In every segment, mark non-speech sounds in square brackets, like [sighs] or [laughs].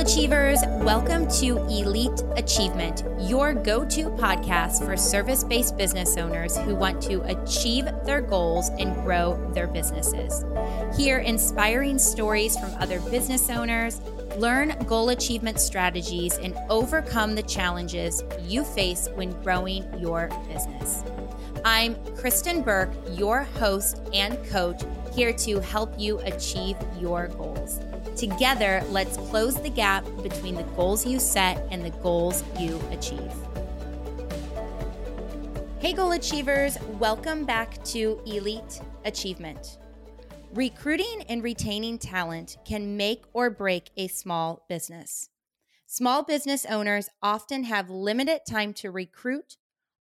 Achievers, welcome to Elite Achievement, your go to podcast for service based business owners who want to achieve their goals and grow their businesses. Hear inspiring stories from other business owners, learn goal achievement strategies, and overcome the challenges you face when growing your business. I'm Kristen Burke, your host and coach, here to help you achieve your goals. Together, let's close the gap between the goals you set and the goals you achieve. Hey, goal achievers, welcome back to Elite Achievement. Recruiting and retaining talent can make or break a small business. Small business owners often have limited time to recruit,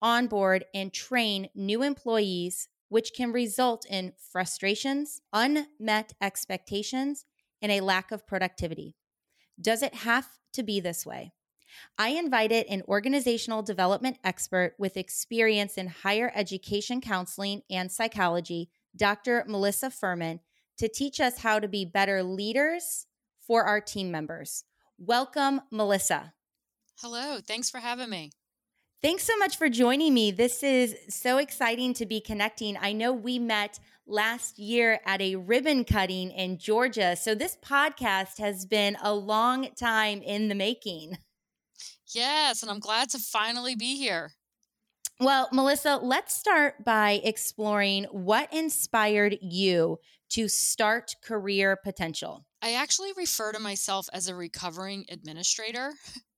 onboard, and train new employees, which can result in frustrations, unmet expectations, and a lack of productivity. Does it have to be this way? I invited an organizational development expert with experience in higher education counseling and psychology, Dr. Melissa Furman, to teach us how to be better leaders for our team members. Welcome, Melissa. Hello, thanks for having me. Thanks so much for joining me. This is so exciting to be connecting. I know we met last year at a ribbon cutting in Georgia. So this podcast has been a long time in the making. Yes, and I'm glad to finally be here. Well, Melissa, let's start by exploring what inspired you to start Career Potential. I actually refer to myself as a recovering administrator. [laughs]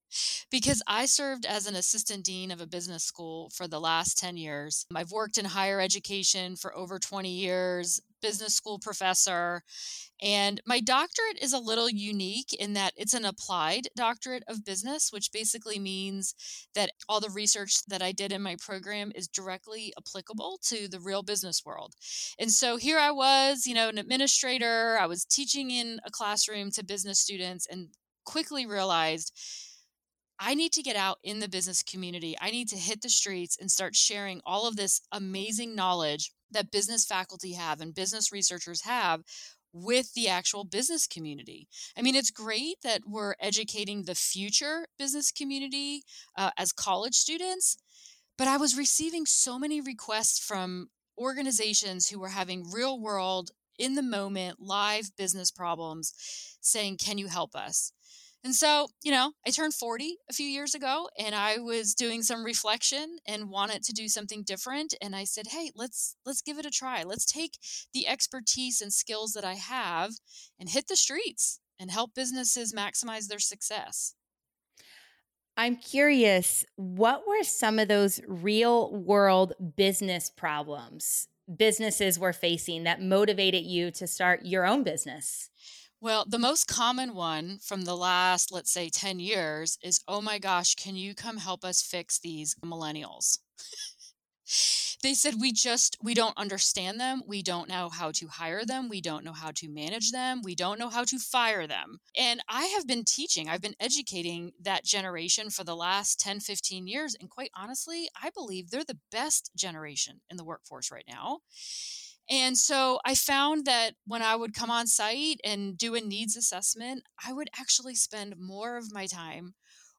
because I served as an assistant dean of a business school for the last 10 years. I've worked in higher education for over 20 years, business school professor, and my doctorate is a little unique in that it's an applied doctorate of business, which basically means that all the research that I did in my program is directly applicable to the real business world. And so here I was, you know, an administrator, I was teaching in a classroom to business students and quickly realized I need to get out in the business community. I need to hit the streets and start sharing all of this amazing knowledge that business faculty have and business researchers have with the actual business community. I mean, it's great that we're educating the future business community uh, as college students, but I was receiving so many requests from organizations who were having real world, in the moment, live business problems saying, Can you help us? And so, you know, I turned 40 a few years ago and I was doing some reflection and wanted to do something different and I said, "Hey, let's let's give it a try. Let's take the expertise and skills that I have and hit the streets and help businesses maximize their success." I'm curious, what were some of those real world business problems businesses were facing that motivated you to start your own business? Well, the most common one from the last, let's say, 10 years is oh my gosh, can you come help us fix these millennials? [laughs] they said we just we don't understand them. We don't know how to hire them. We don't know how to manage them. We don't know how to fire them. And i have been teaching i've been educating that generation for the last 10 15 years and quite honestly i believe they're the best generation in the workforce right now and so I found that when I would come on site and do a needs assessment, I would actually spend more of my time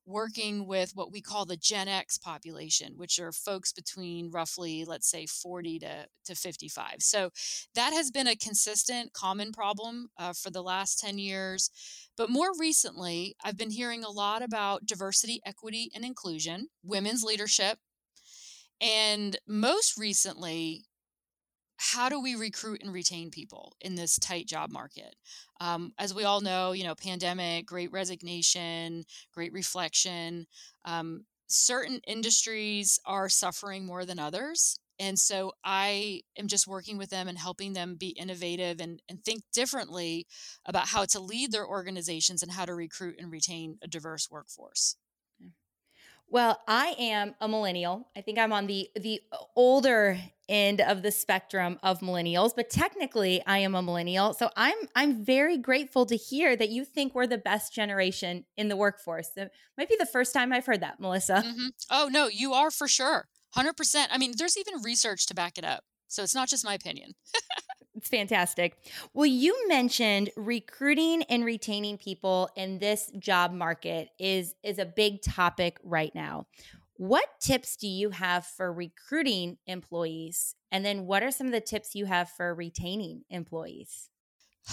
working with what we call the Gen X population, which are folks between roughly, let's say, 40 to, to 55. So that has been a consistent, common problem uh, for the last 10 years. But more recently, I've been hearing a lot about diversity, equity, and inclusion, women's leadership. And most recently, how do we recruit and retain people in this tight job market? Um, as we all know, you know, pandemic, great resignation, great reflection. Um, certain industries are suffering more than others. And so I am just working with them and helping them be innovative and, and think differently about how to lead their organizations and how to recruit and retain a diverse workforce. Well, I am a millennial. I think I'm on the the older end of the spectrum of millennials, but technically I am a millennial. So I'm I'm very grateful to hear that you think we're the best generation in the workforce. It might be the first time I've heard that, Melissa. Mm-hmm. Oh no, you are for sure. 100%. I mean, there's even research to back it up. So it's not just my opinion. [laughs] It's fantastic. Well, you mentioned recruiting and retaining people in this job market is is a big topic right now. What tips do you have for recruiting employees? And then what are some of the tips you have for retaining employees?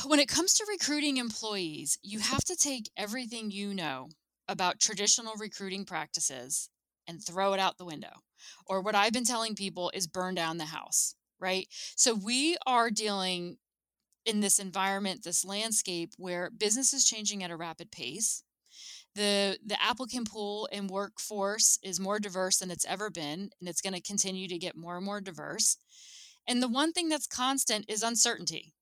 When it comes to recruiting employees, you have to take everything you know about traditional recruiting practices and throw it out the window. Or what I've been telling people is burn down the house, right? So we are dealing in this environment, this landscape where business is changing at a rapid pace. The the applicant pool and workforce is more diverse than it's ever been, and it's going to continue to get more and more diverse. And the one thing that's constant is uncertainty.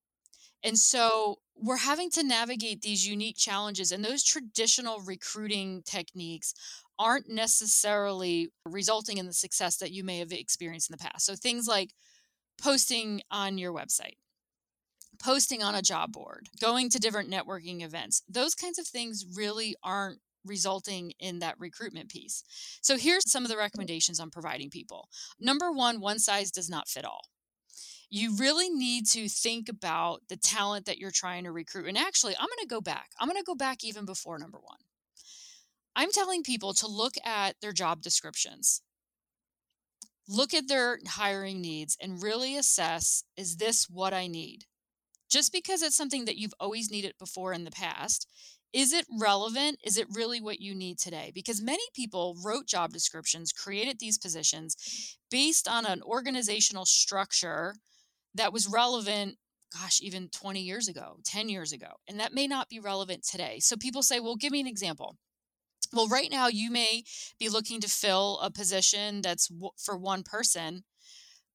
And so we're having to navigate these unique challenges, and those traditional recruiting techniques aren't necessarily resulting in the success that you may have experienced in the past. So things like posting on your website, posting on a job board, going to different networking events, those kinds of things really aren't resulting in that recruitment piece. So here's some of the recommendations I'm providing people. Number one, one size does not fit all you really need to think about the talent that you're trying to recruit. And actually, I'm going to go back. I'm going to go back even before number one. I'm telling people to look at their job descriptions, look at their hiring needs, and really assess is this what I need? Just because it's something that you've always needed before in the past, is it relevant? Is it really what you need today? Because many people wrote job descriptions, created these positions based on an organizational structure that was relevant gosh, even 20 years ago, 10 years ago. And that may not be relevant today. So people say, well, give me an example. Well, right now, you may be looking to fill a position that's w- for one person.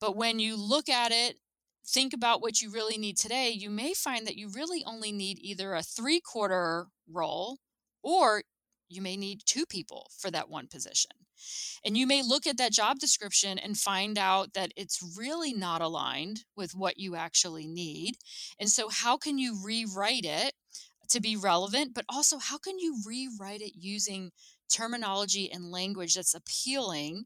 But when you look at it, think about what you really need today, you may find that you really only need either a three quarter role or you may need two people for that one position. And you may look at that job description and find out that it's really not aligned with what you actually need. And so, how can you rewrite it to be relevant? But also, how can you rewrite it using terminology and language that's appealing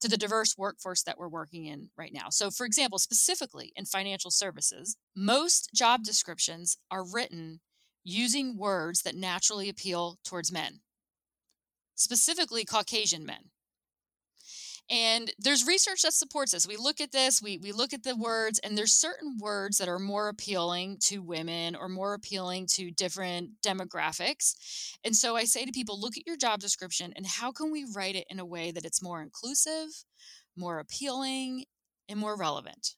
to the diverse workforce that we're working in right now. So, for example, specifically in financial services, most job descriptions are written using words that naturally appeal towards men specifically Caucasian men. And there's research that supports this. We look at this, we, we look at the words, and there's certain words that are more appealing to women or more appealing to different demographics. And so I say to people, look at your job description and how can we write it in a way that it's more inclusive, more appealing, and more relevant?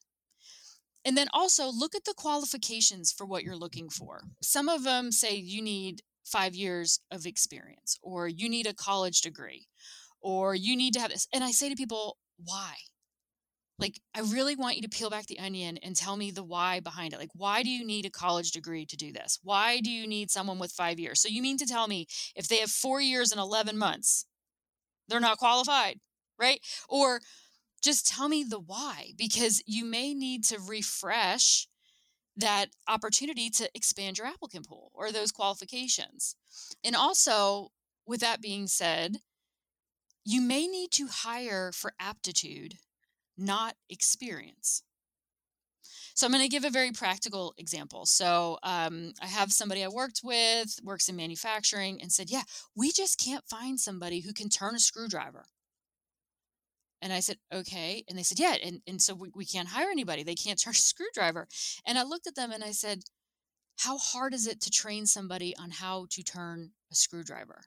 And then also look at the qualifications for what you're looking for. Some of them say you need five years of experience, or you need a college degree, or you need to have this. And I say to people, why? Like, I really want you to peel back the onion and tell me the why behind it. Like, why do you need a college degree to do this? Why do you need someone with five years? So, you mean to tell me if they have four years and 11 months, they're not qualified, right? Or just tell me the why, because you may need to refresh that opportunity to expand your applicant pool or those qualifications. And also, with that being said, you may need to hire for aptitude, not experience. So, I'm going to give a very practical example. So, um, I have somebody I worked with, works in manufacturing, and said, Yeah, we just can't find somebody who can turn a screwdriver. And I said, okay. And they said, yeah. And, and so we, we can't hire anybody. They can't turn a [laughs] screwdriver. And I looked at them and I said, how hard is it to train somebody on how to turn a screwdriver?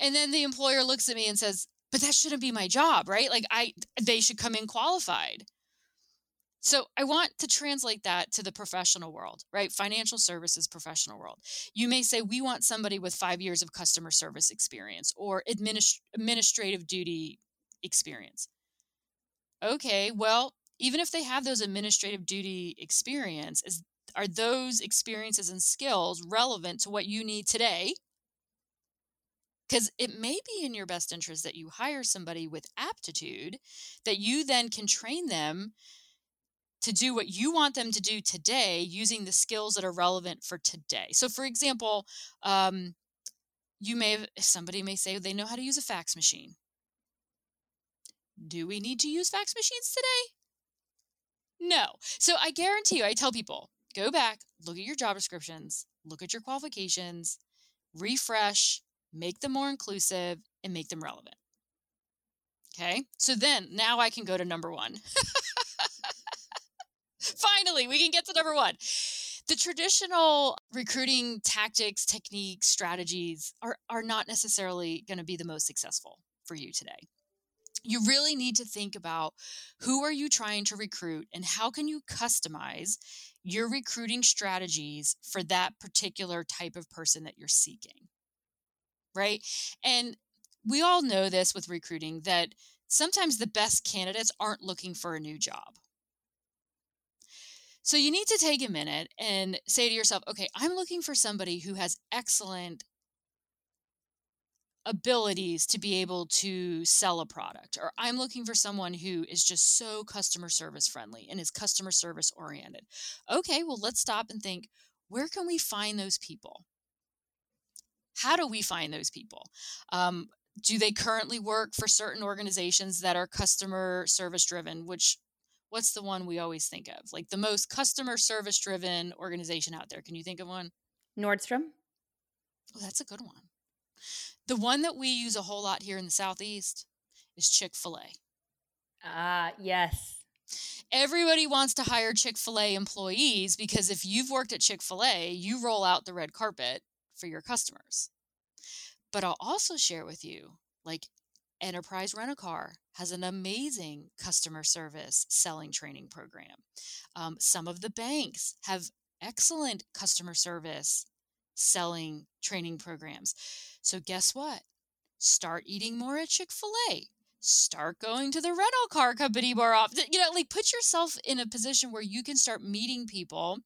And then the employer looks at me and says, but that shouldn't be my job, right? Like I, they should come in qualified. So I want to translate that to the professional world, right? Financial services professional world. You may say we want somebody with 5 years of customer service experience or administ- administrative duty experience. Okay, well, even if they have those administrative duty experience, is are those experiences and skills relevant to what you need today? Because it may be in your best interest that you hire somebody with aptitude that you then can train them to do what you want them to do today using the skills that are relevant for today. So, for example, um, you may have, somebody may say they know how to use a fax machine. Do we need to use fax machines today? No. So I guarantee you, I tell people go back, look at your job descriptions, look at your qualifications, refresh, make them more inclusive, and make them relevant. Okay. So then now I can go to number one. [laughs] Finally, we can get to number one. The traditional recruiting tactics, techniques, strategies are, are not necessarily going to be the most successful for you today you really need to think about who are you trying to recruit and how can you customize your recruiting strategies for that particular type of person that you're seeking right? And we all know this with recruiting that sometimes the best candidates aren't looking for a new job. So you need to take a minute and say to yourself okay i'm looking for somebody who has excellent abilities to be able to sell a product or i'm looking for someone who is just so customer service friendly and is customer service oriented. Okay well let's stop and think where can we find those people how do we find those people? Um, do they currently work for certain organizations that are customer service driven which what's the one we always think of? Like the most customer service driven organization out there. Can you think of one? Nordstrom? Oh that's a good one. The one that we use a whole lot here in the Southeast is Chick fil A. Ah, yes. Everybody wants to hire Chick fil A employees because if you've worked at Chick fil A, you roll out the red carpet for your customers. But I'll also share with you like Enterprise Rent a Car has an amazing customer service selling training program. Um, some of the banks have excellent customer service selling training programs. So, guess what? Start eating more at Chick fil A. Start going to the rental car company more often. You know, like put yourself in a position where you can start meeting people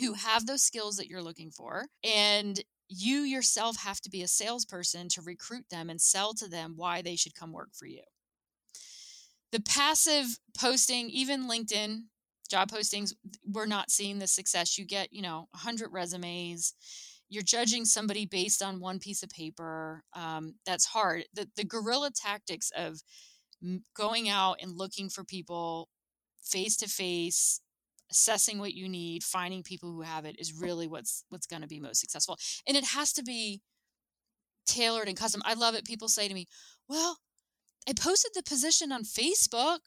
who have those skills that you're looking for. And you yourself have to be a salesperson to recruit them and sell to them why they should come work for you. The passive posting, even LinkedIn job postings, we're not seeing the success. You get, you know, 100 resumes you're judging somebody based on one piece of paper. Um, that's hard. The, the guerrilla tactics of going out and looking for people face to face, assessing what you need, finding people who have it is really what's what's going to be most successful. And it has to be tailored and custom. I love it. People say to me, "Well, I posted the position on Facebook,"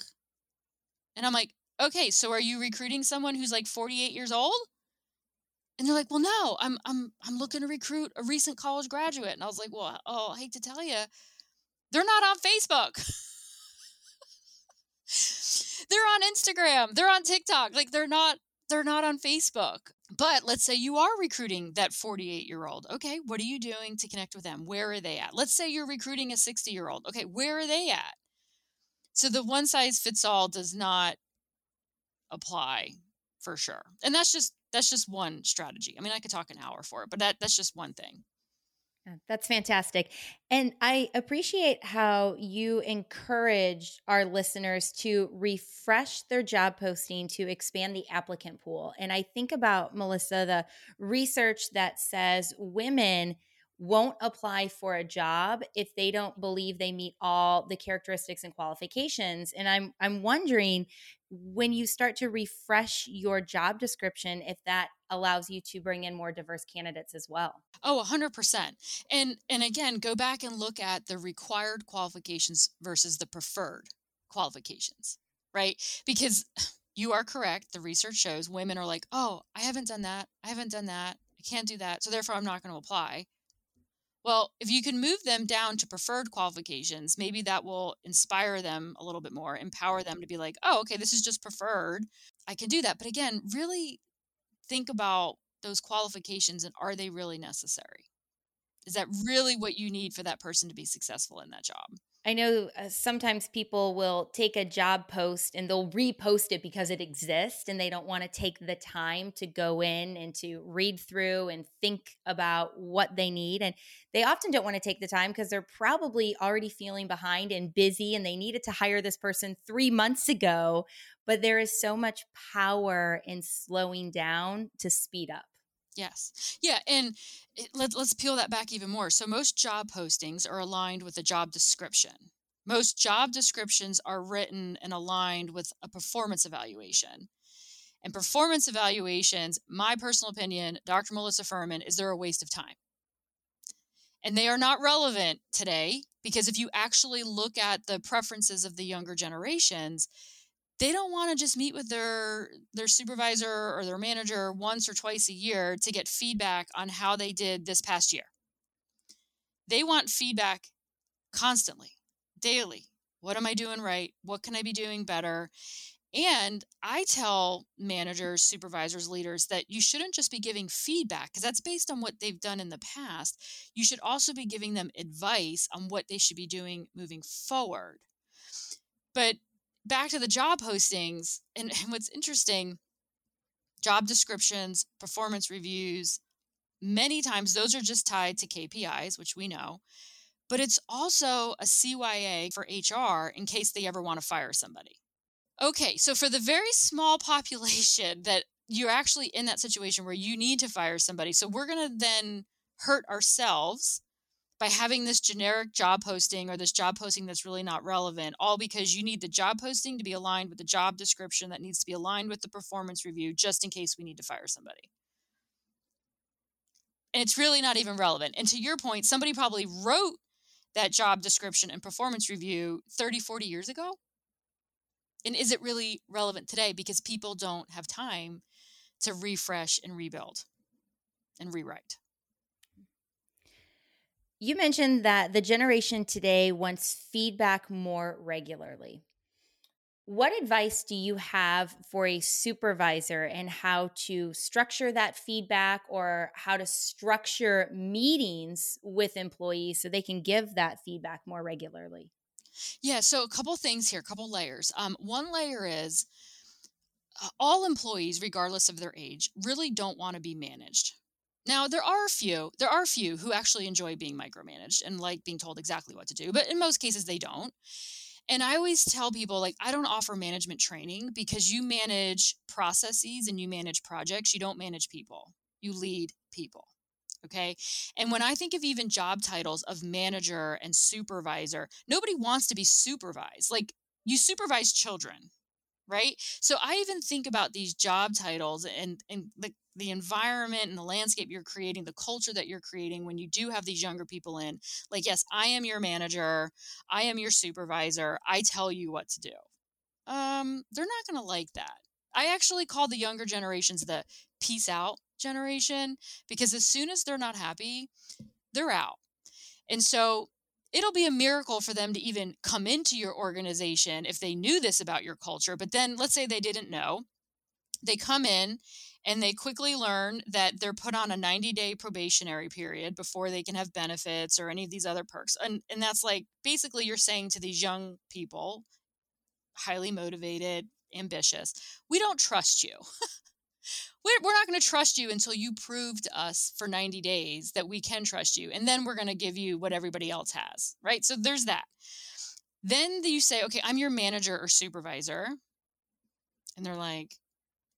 and I'm like, "Okay, so are you recruiting someone who's like 48 years old?" And they're like, "Well, no, I'm I'm I'm looking to recruit a recent college graduate." And I was like, "Well, oh, I hate to tell you, they're not on Facebook. [laughs] they're on Instagram. They're on TikTok. Like they're not they're not on Facebook. But let's say you are recruiting that 48 year old. Okay, what are you doing to connect with them? Where are they at? Let's say you're recruiting a 60 year old. Okay, where are they at? So the one size fits all does not apply for sure. And that's just that's just one strategy. I mean, I could talk an hour for it, but that that's just one thing. Uh, that's fantastic. And I appreciate how you encourage our listeners to refresh their job posting to expand the applicant pool. And I think about, Melissa, the research that says women won't apply for a job if they don't believe they meet all the characteristics and qualifications and i'm i'm wondering when you start to refresh your job description if that allows you to bring in more diverse candidates as well. Oh 100% and and again go back and look at the required qualifications versus the preferred qualifications right? Because [sighs] you are correct the research shows women are like oh i haven't done that i haven't done that i can't do that so therefore i'm not going to apply well, if you can move them down to preferred qualifications, maybe that will inspire them a little bit more, empower them to be like, oh, okay, this is just preferred. I can do that. But again, really think about those qualifications and are they really necessary? Is that really what you need for that person to be successful in that job? I know uh, sometimes people will take a job post and they'll repost it because it exists and they don't want to take the time to go in and to read through and think about what they need. And they often don't want to take the time because they're probably already feeling behind and busy and they needed to hire this person three months ago. But there is so much power in slowing down to speed up. Yes. Yeah. And let, let's peel that back even more. So, most job postings are aligned with a job description, Most job descriptions are written and aligned with a performance evaluation. And performance evaluations, my personal opinion, Dr. Melissa Furman, is they're a waste of time. And they are not relevant today because if you actually look at the preferences of the younger generations, they don't want to just meet with their their supervisor or their manager once or twice a year to get feedback on how they did this past year. They want feedback constantly, daily. What am I doing right? What can I be doing better? And I tell managers, supervisors, leaders that you shouldn't just be giving feedback because that's based on what they've done in the past. You should also be giving them advice on what they should be doing moving forward. But back to the job postings, and, [laughs] and what's interesting job descriptions, performance reviews, many times those are just tied to KPIs, which we know. But it's also a CYA for HR in case they ever want to fire somebody. Okay, so for the very small [laughs] population that you're actually in that situation where you need to fire somebody, so we're going to then hurt ourselves by having this generic job posting or this job posting that's really not relevant, all because you need the job posting to be aligned with the job description that needs to be aligned with the performance review just in case we need to fire somebody. And it's really not even relevant. And to your point, somebody probably wrote that job description and performance review 30, 40 years ago and is it really relevant today because people don't have time to refresh and rebuild and rewrite you mentioned that the generation today wants feedback more regularly what advice do you have for a supervisor and how to structure that feedback or how to structure meetings with employees so they can give that feedback more regularly yeah, so a couple things here, a couple layers. Um, one layer is uh, all employees, regardless of their age, really don't want to be managed. Now, there are a few, there are a few who actually enjoy being micromanaged and like being told exactly what to do, but in most cases they don't. And I always tell people like I don't offer management training because you manage processes and you manage projects, you don't manage people. You lead people. Okay. And when I think of even job titles of manager and supervisor, nobody wants to be supervised. Like you supervise children, right? So I even think about these job titles and, and the, the environment and the landscape you're creating, the culture that you're creating when you do have these younger people in. Like, yes, I am your manager, I am your supervisor, I tell you what to do. Um, they're not going to like that. I actually call the younger generations the peace out generation because as soon as they're not happy, they're out. And so it'll be a miracle for them to even come into your organization if they knew this about your culture. But then let's say they didn't know. They come in and they quickly learn that they're put on a 90 day probationary period before they can have benefits or any of these other perks. And, and that's like basically you're saying to these young people, highly motivated, ambitious, we don't trust you. [laughs] we're, we're not going to trust you until you prove to us for 90 days that we can trust you. And then we're going to give you what everybody else has, right? So there's that. Then you say, okay, I'm your manager or supervisor. And they're like,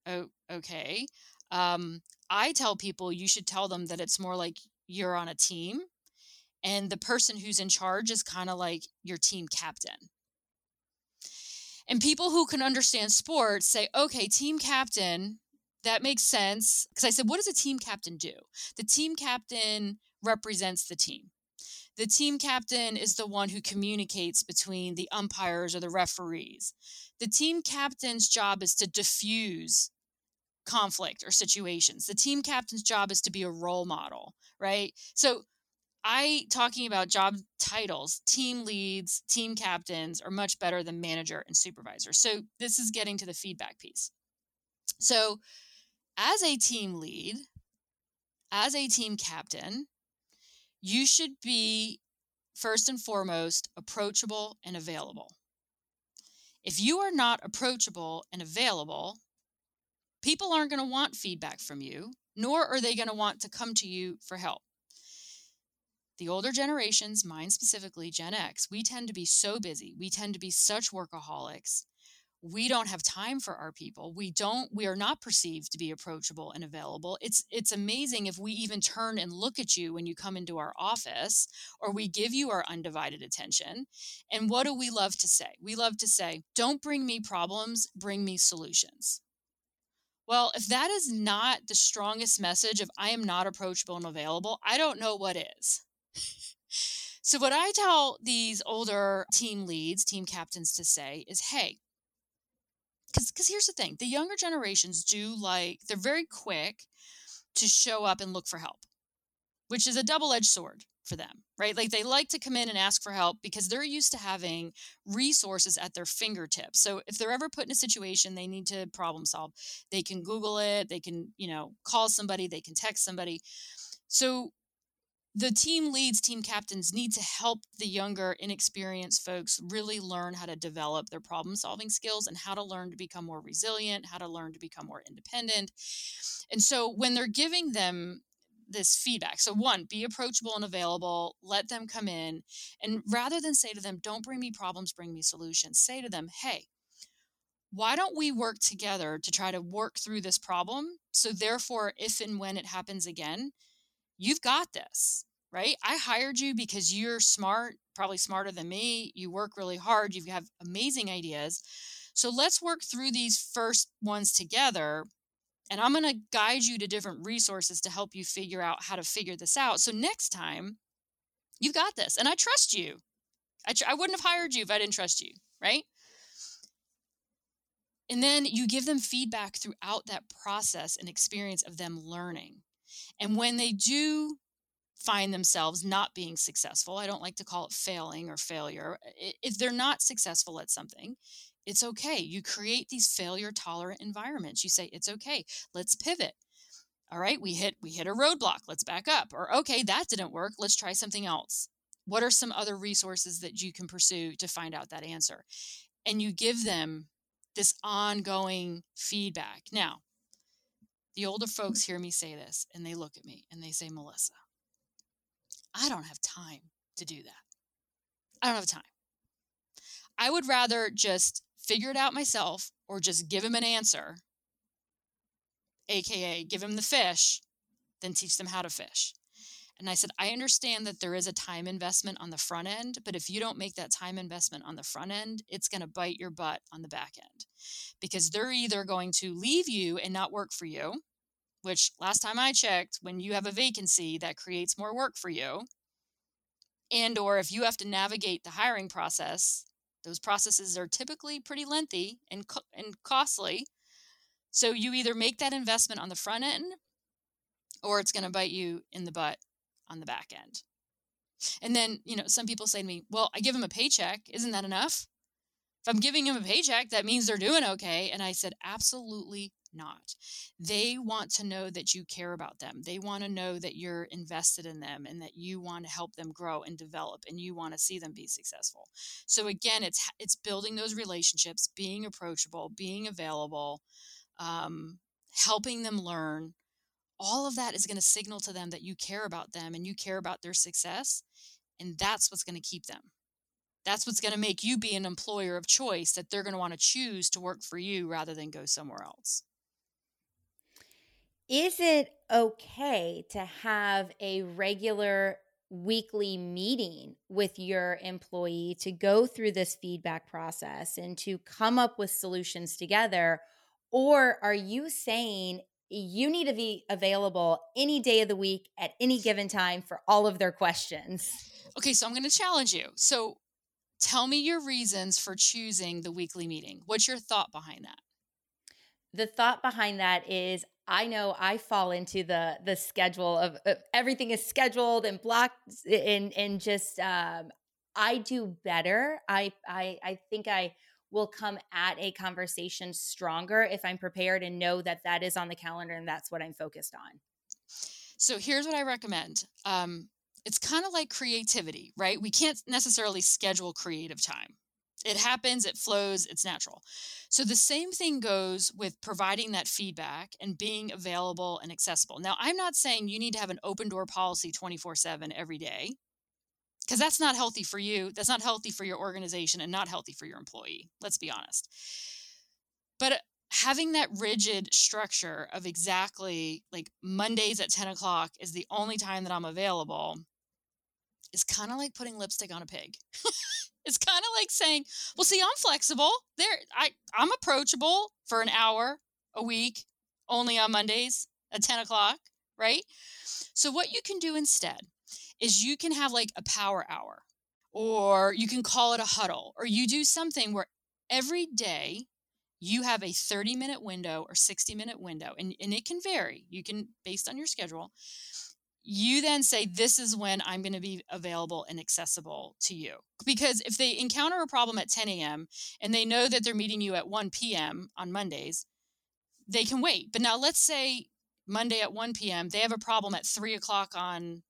oh, okay. Um, I tell people you should tell them that it's more like you're on a team and the person who's in charge is kind of like your team captain. And people who can understand sports say, okay, team captain that makes sense. Because I said, what does a team captain do? The team captain represents the team. The team captain is the one who communicates between the umpires or the referees. The team captain's job is to diffuse conflict or situations. The team captain's job is to be a role model, right? So, I talking about job titles, team leads, team captains are much better than manager and supervisor. So, this is getting to the feedback piece. So, as a team lead, as a team captain, you should be first and foremost approachable and available. If you are not approachable and available, people aren't going to want feedback from you, nor are they going to want to come to you for help. The older generations, mine specifically, Gen X, we tend to be so busy. We tend to be such workaholics we don't have time for our people we don't we are not perceived to be approachable and available it's it's amazing if we even turn and look at you when you come into our office or we give you our undivided attention and what do we love to say we love to say don't bring me problems bring me solutions well if that is not the strongest message of i am not approachable and available i don't know what is. [laughs] So what i tell these older team leads team captains to say is hey because here's the thing the younger generations do like they're very quick to show up and look for help which is a double-edged sword for them right? Like they like to come in and ask for help because they're used to having resources at their fingertips. So if they're ever put in a situation they need to problem solve they can google it they can you know call somebody they can text somebody. So the team leads, team captains need to help the younger, inexperienced folks really learn how to develop their problem solving skills and how to learn to become more resilient, how to learn to become more independent. And so when they're giving them this feedback, so one, be approachable and available, let them come in. And rather than say to them, don't bring me problems, bring me solutions, say to them, hey, why don't we work together to try to work through this problem? So, therefore, if and when it happens again, you've got this, right? I hired you because you're smart, probably smarter than me. You work really hard, you have amazing ideas. So let's work through these first ones together. And I'm going to guide you to different resources to help you figure out how to figure this out. So next time, you've got this. And I trust you. I, tr- I wouldn't have hired you if I didn't trust you, right? And then you give them feedback throughout that process and experience of them learning. And when they do find themselves not being successful, I don't like to call it failing or failure. If they're not successful at something, it's okay. You create these failure tolerant environments. You say, it's okay, let's pivot. All right, we hit we hit a roadblock. Let's back up. Or okay, that didn't work. Let's try something else. What are some other resources that you can pursue to find out that answer? And you give them this ongoing feedback. Now, the older folks hear me say this and they look at me and they say, Melissa, I don't have time to do that. I don't have time. I would rather just figure it out myself or just give him an answer, AKA give him the fish, then teach them how to fish. And I said, I understand that there is a time investment on the front end, but if you don't make that time investment on the front end, it's going to bite your butt on the back end because they're either going to leave you and not work for you, which last time I checked, when you have a vacancy, that creates more work for you. And or if you have to navigate the hiring process, those processes are typically pretty lengthy and, co- and costly. So you either make that investment on the front end or it's going to bite you in the butt on the back end. And then, you know, some people say to me, well, I give them a paycheck. Isn't that enough? If I'm giving them a paycheck, that means they're doing okay. And I said, absolutely not. They want to know that you care about them. They want to know that you're invested in them and that you want to help them grow and develop and you want to see them be successful. So again, it's it's building those relationships, being approachable, being available, um, helping them learn, all of that is going to signal to them that you care about them and you care about their success. And that's what's going to keep them. That's what's going to make you be an employer of choice that they're going to want to choose to work for you rather than go somewhere else. Is it okay to have a regular weekly meeting with your employee to go through this feedback process and to come up with solutions together? Or are you saying you need to be available any day of the week at any given time for all of their questions. Okay, so I'm going to challenge you. So tell me your reasons for choosing the weekly meeting. What's your thought behind that? The thought behind that is I know I fall into the the schedule of, of everything is scheduled and blocked and and just um, I do better. I I I think I will come at a conversation stronger if I'm prepared and know that that is on the calendar and that's what I'm focused on. So here's what I recommend. Um, it's kind of like creativity, right? We can't necessarily schedule creative time. It happens, it flows, it's natural. So the same thing goes with providing that feedback and being available and accessible. Now, I'm not saying you need to have an open door policy 24 7 every day because that's not healthy for you. That's not healthy for your organization and not healthy for your employee. Let's be honest. But having that rigid structure of exactly like Mondays at 10 o'clock is the only time that I'm available is kind of like putting lipstick on a pig. [laughs] it's kind of like saying, well, see, I'm flexible. There, I, I'm approachable for an hour a week, only on Mondays at 10 o'clock, right? So what you can do instead is you can have like a power hour or you can call it a huddle or you do something where every day you have a 30 minute window or 60 minute window and, and it can vary you can based on your schedule you then say this is when i'm going to be available and accessible to you. Because if they encounter a problem at 10 a.m and they know that they're meeting you at 1 p.m on mondays they can wait. But now let's say monday at 1 p.m they have a problem at 3 o'clock on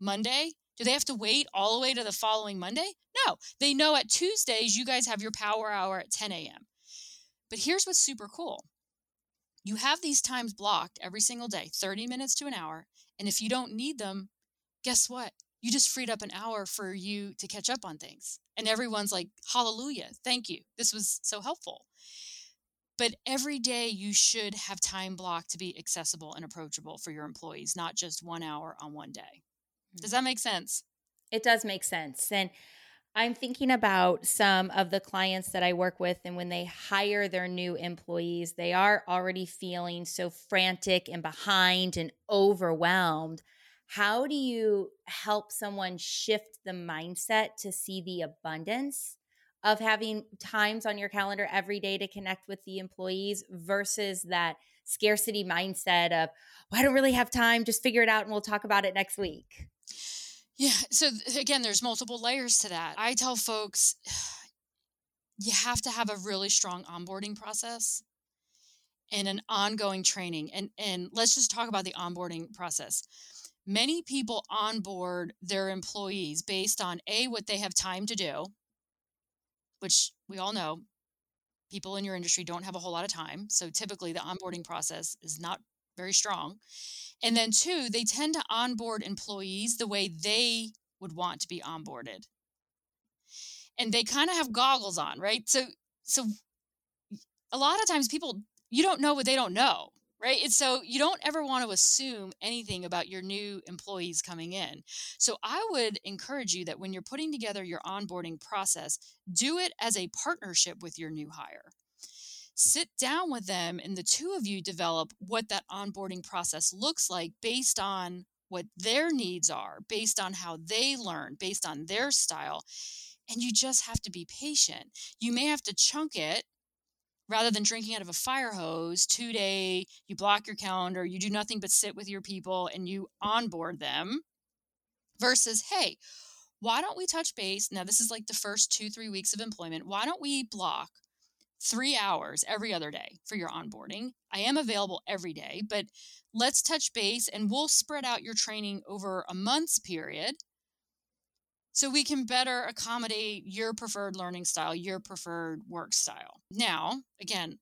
monday. Do they have to wait all the way to the following monday? No. They know at tuesdays you guys have your power hour at 10 a.m but here's what's super cool you have these times blocked every single day 30 minutes to an hour. And if you don't need them, guess what? You just freed up an hour for you to catch up on things. And everyone's like, Hallelujah, thank you. This was so helpful. But every day you should have time blocked to be accessible and approachable for your employees, not just one hour on one day. Does mm. that make sense? It does make sense. And I'm thinking about some of the clients that I work with, and when they hire their new employees, they are already feeling so frantic and behind and overwhelmed. How do you help someone shift the mindset to see the abundance of having times on your calendar every day to connect with the employees versus that scarcity mindset of, well, I don't really have time, just figure it out and we'll talk about it next week? Yeah. So again, there's multiple layers to that. I tell folks [sighs] you have to have a really strong onboarding process and an ongoing training. And and let's just talk about the onboarding process. Many people onboard their employees based on a what they have time to do, which we all know people in your industry don't have a whole lot of time. So typically the onboarding process is not very strong. And then, two, they tend to onboard employees the way they would want to be onboarded. And they kind of have goggles on, right? So, so a lot of times people, you don't know what they don't know, right? And so you don't ever want to assume anything about your new employees coming in. So I would encourage you that when you're putting together your onboarding process, do it as a partnership with your new hire sit down with them and the two of you develop what that onboarding process looks like based on what their needs are, based on how they learn, based on their style. And you just have to be patient. You may have to chunk it rather than drinking out of a fire hose two day you block your calendar you do nothing but sit with your people and you onboard them versus hey why don't we touch base now this is like the first two three weeks of employment why don't we block three hours every other day for your onboarding. I am available every day, but let's touch base and we'll spread out your training over a month's period so we can better accommodate your preferred learning style, your preferred work style. Now, again,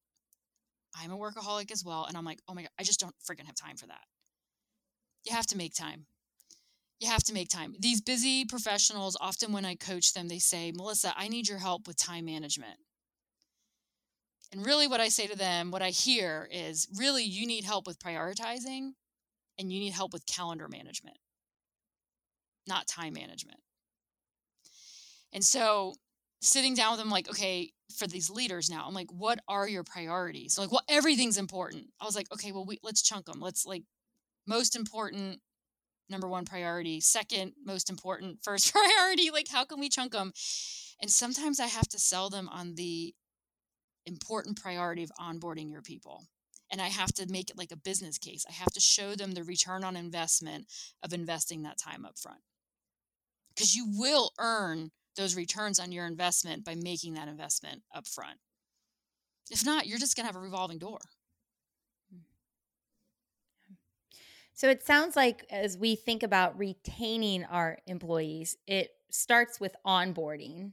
I'm a workaholic as well. And I'm like, oh my God, I just don't freaking have time for that. You have to make time. You have to make time. These busy professionals, often when I coach them, they say, Melissa, I need your help with time management. And really, what I say to them, what I hear is really, you need help with prioritizing and you need help with calendar management, not time management. And so, sitting down with them, like, okay, for these leaders now, I'm like, what are your priorities? Like, well, everything's important. I was like, okay, well, we, let's chunk them. Let's like, most important, number one priority, second most important, [laughs] first priority. Like, how can we chunk them? And sometimes I have to sell them on the important priority of onboarding your people. And I have to make it like a business case. I have to show them the return on investment of investing that time up front. Because you will earn those returns on your investment by making that investment up front. If not, you're just going to have a revolving door. Hmm. So it sounds like as we think about retaining our employees, it starts with onboarding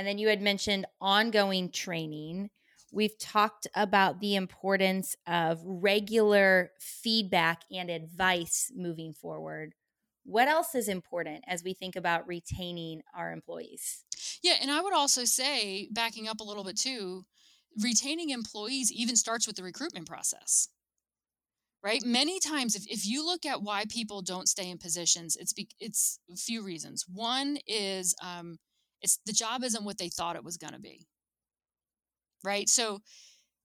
and then you had mentioned ongoing training. We've talked about the importance of regular feedback and advice moving forward. What else is important as we think about retaining our employees? Yeah, and I would also say, backing up a little bit too, retaining employees even starts with the recruitment process right many times if, if you look at why people don't stay in positions it's be, it's a few reasons one is um, it's the job isn't what they thought it was going to be right so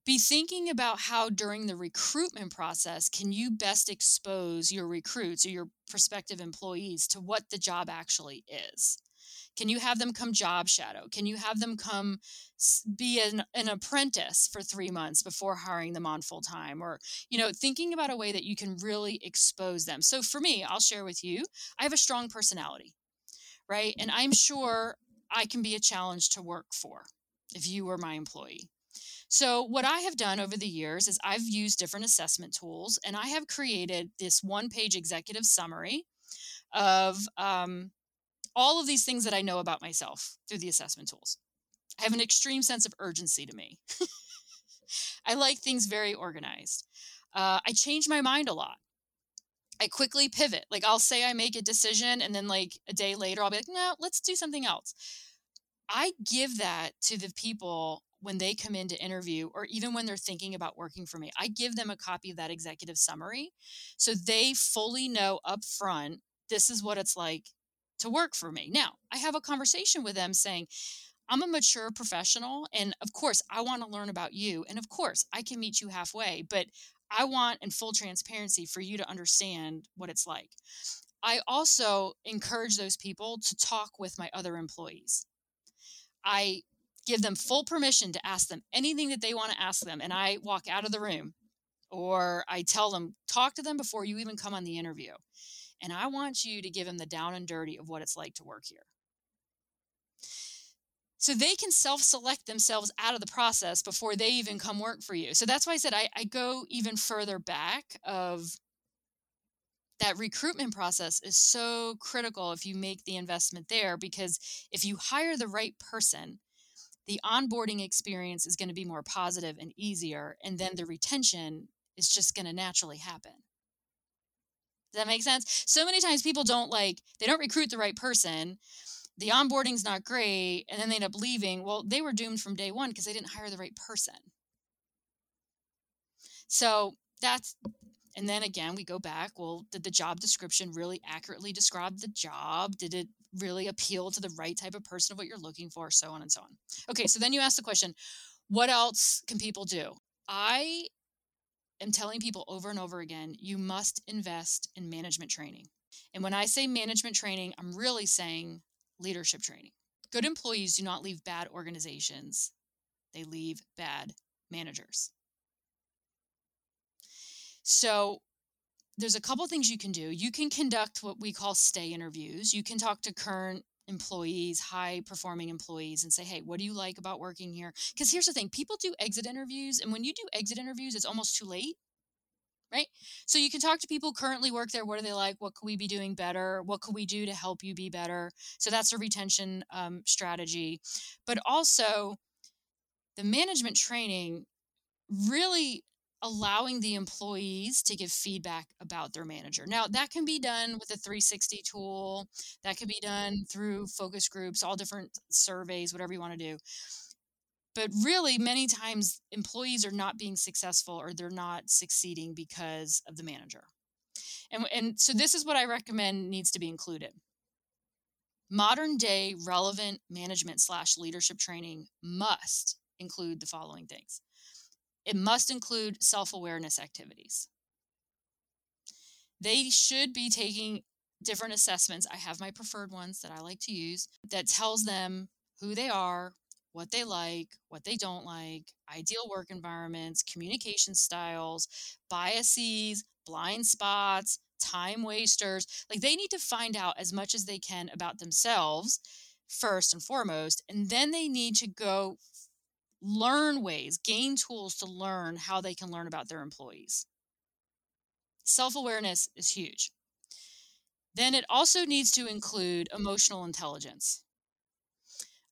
be thinking about how during the recruitment process can you best expose your recruits or your prospective employees to what the job actually is can you have them come job shadow? Can you have them come be an, an apprentice for three months before hiring them on full time? Or, you know, thinking about a way that you can really expose them. So for me, I'll share with you, I have a strong personality, right? And I'm sure I can be a challenge to work for if you were my employee. So, what I have done over the years is I've used different assessment tools and I have created this one page executive summary of um, all of these things that I know about myself through the assessment tools. I have an extreme sense of urgency to me. [laughs] I like things very organized. Uh, I change my mind a lot. I quickly pivot. Like I'll say I make a decision, and then like a day later, I'll be like, no, let's do something else. I give that to the people when they come in to interview, or even when they're thinking about working for me. I give them a copy of that executive summary so they fully know up front this is what it's like to work for me. Now, I have a conversation with them saying, I'm a mature professional, and of course, I want to learn about you. And of course, I can meet you halfway, but I want in full transparency for you to understand what it's like. I also encourage those people to talk with my other employees. I give them full permission to ask them anything that they want to ask them, and I walk out of the room or I tell them, talk to them before you even come on the interview. And I want you to give them the down and dirty of what it's like to work here. So they can self select themselves out of the process before they even come work for you. So that's why I said I, I go even further back of that recruitment process is so critical if you make the investment there because if you hire the right person, the onboarding experience is going to be more positive and easier, and then the retention is just going to naturally happen. Does that make sense? So many times people don't like, they don't recruit the right person. The onboarding's not great. And then they end up leaving. Well, they were doomed from day one because they didn't hire the right person. So that's, and then again, we go back. Well, did the job description really accurately describe the job? Did it really appeal to the right type of person of what you're looking for? So on and so on. Okay, so then you ask the question what else can people do? I am telling people over and over again you must invest in management training. And when I say management training, I'm really saying leadership training. Good employees do not leave bad organizations, they leave bad managers. So, there's a couple things you can do. You can conduct what we call stay interviews. You can talk to current employees, high performing employees, and say, hey, what do you like about working here? Because here's the thing people do exit interviews, and when you do exit interviews, it's almost too late. Right. So you can talk to people currently work there. What are they like? What could we be doing better? What could we do to help you be better? So that's a retention um, strategy. But also, the management training really allowing the employees to give feedback about their manager. Now, that can be done with a 360 tool, that can be done through focus groups, all different surveys, whatever you want to do. But really, many times employees are not being successful or they're not succeeding because of the manager. And, and so, this is what I recommend needs to be included. Modern day relevant management slash leadership training must include the following things it must include self awareness activities. They should be taking different assessments. I have my preferred ones that I like to use that tells them who they are, what they like, what they don't like, ideal work environments, communication styles, biases, blind spots, time wasters. Like they need to find out as much as they can about themselves first and foremost, and then they need to go learn ways, gain tools to learn how they can learn about their employees. Self awareness is huge. Then it also needs to include emotional intelligence.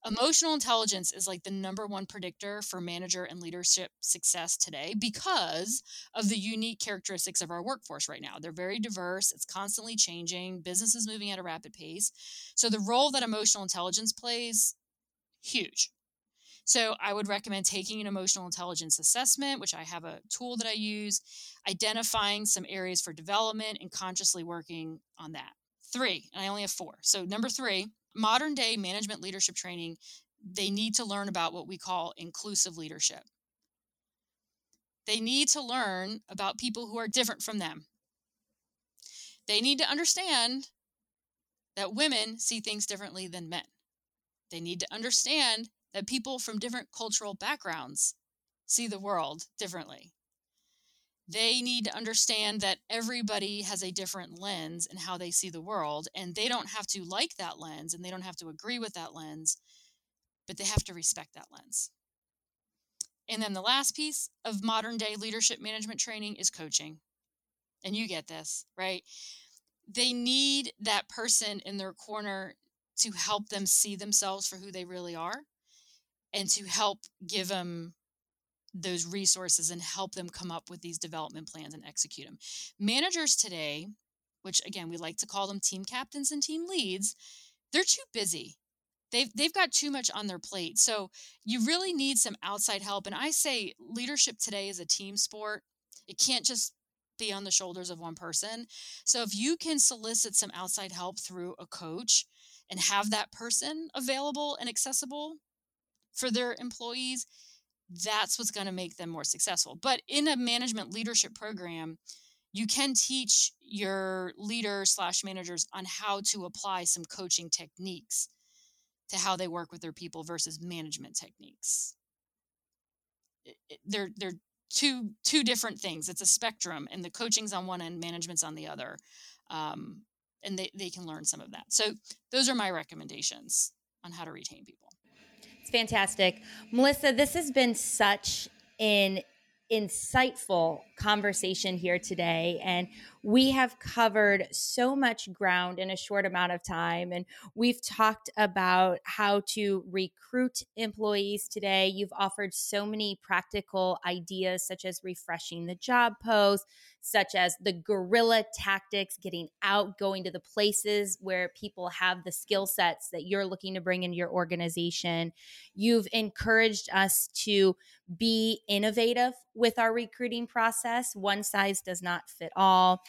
Emotional intelligence is like the number one predictor for manager and leadership success today because of the unique characteristics of our workforce right now. They're very diverse, it's constantly changing, business is moving at a rapid pace. So, the role that emotional intelligence plays, huge. So I would recommend taking an emotional intelligence assessment, which I have a tool that I use, identifying some areas for development and consciously working on that. Three, and I only have four. So number three, modern day management leadership training, they need to learn about what we call inclusive leadership. They need to learn about people who are different from them. They need to understand that women see things differently than men. They need to understand that people from different cultural backgrounds see the world differently. They need to understand that everybody has a different lens in how they see the world, and they don't have to like that lens and they don't have to agree with that lens, but they have to respect that lens. And then the last piece of modern day leadership management training is coaching. And you get this, right? They need that person in their corner to help them see themselves for who they really are and to help give them those resources and help them come up with these development plans and execute them. Managers today, which again we like to call them team captains and team leads, they're too busy. They've they've got too much on their plate. So you really need some outside help and I say leadership today is a team sport. It can't just be on the shoulders of one person. So if you can solicit some outside help through a coach and have that person available and accessible for their employees, that's what's going to make them more successful. But in a management leadership program, you can teach your leaders slash managers on how to apply some coaching techniques to how they work with their people versus management techniques. They're they're two two different things. It's a spectrum, and the coaching's on one end, management's on the other, um, and they they can learn some of that. So those are my recommendations on how to retain people. It's fantastic. Melissa, this has been such an insightful conversation here today. And we have covered so much ground in a short amount of time. And we've talked about how to recruit employees today. You've offered so many practical ideas, such as refreshing the job post, such as the guerrilla tactics, getting out, going to the places where people have the skill sets that you're looking to bring into your organization. You've encouraged us to be innovative with our recruiting process. One size does not fit all.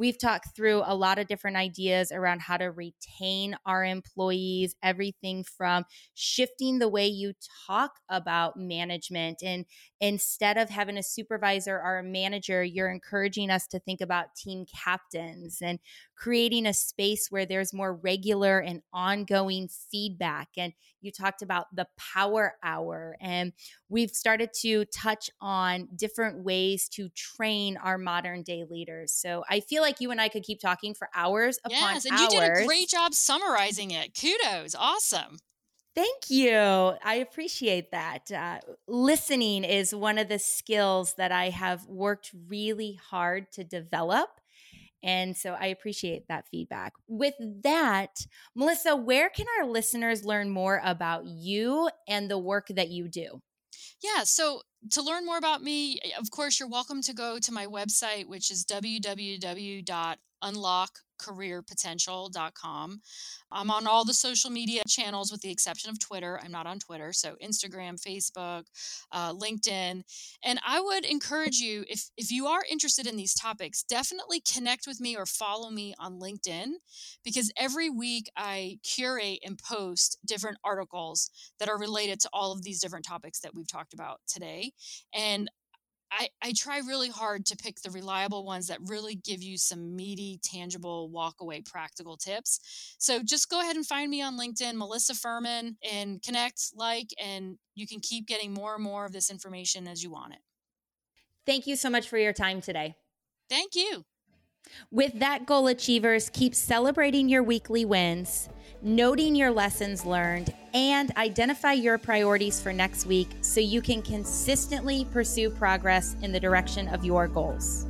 We've talked through a lot of different ideas around how to retain our employees, everything from shifting the way you talk about management. And instead of having a supervisor or a manager, you're encouraging us to think about team captains and creating a space where there's more regular and ongoing feedback. And you talked about the power hour, and we've started to touch on different ways to train our modern day leaders. So I feel like you and I could keep talking for hours upon hours. yes, and hours. you did a great job summarizing it. Kudos. Awesome. Thank you. I appreciate that. Uh, listening is one of the skills that I have worked really hard to develop. And so I appreciate that feedback. With that, Melissa, where can our listeners learn more about you and the work that you do? Yeah, so to learn more about me, of course, you're welcome to go to my website, which is www.unlockcareerpotential.com. I'm on all the social media channels with the exception of Twitter. I'm not on Twitter. So Instagram, Facebook, uh, LinkedIn. And I would encourage you, if, if you are interested in these topics, definitely connect with me or follow me on LinkedIn because every week I curate and post different articles that are related to all of these different topics that we've talked about today. And I, I try really hard to pick the reliable ones that really give you some meaty, tangible, walk away practical tips. So just go ahead and find me on LinkedIn, Melissa Furman, and connect, like, and you can keep getting more and more of this information as you want it. Thank you so much for your time today. Thank you. With that, goal achievers, keep celebrating your weekly wins noting your lessons learned, and identify your priorities for next week so you can consistently pursue progress in the direction of your goals.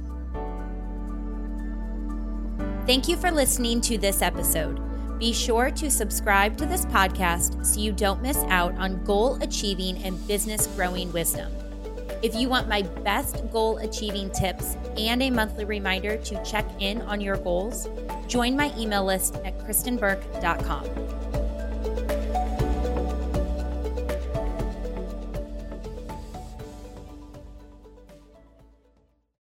Thank you for listening to this episode. Be sure to subscribe to this podcast so you don't miss out on goal achieving and business growing wisdom. If you want my best goal achieving tips and a monthly reminder to check in on your goals, join my email list at kristenburke.com.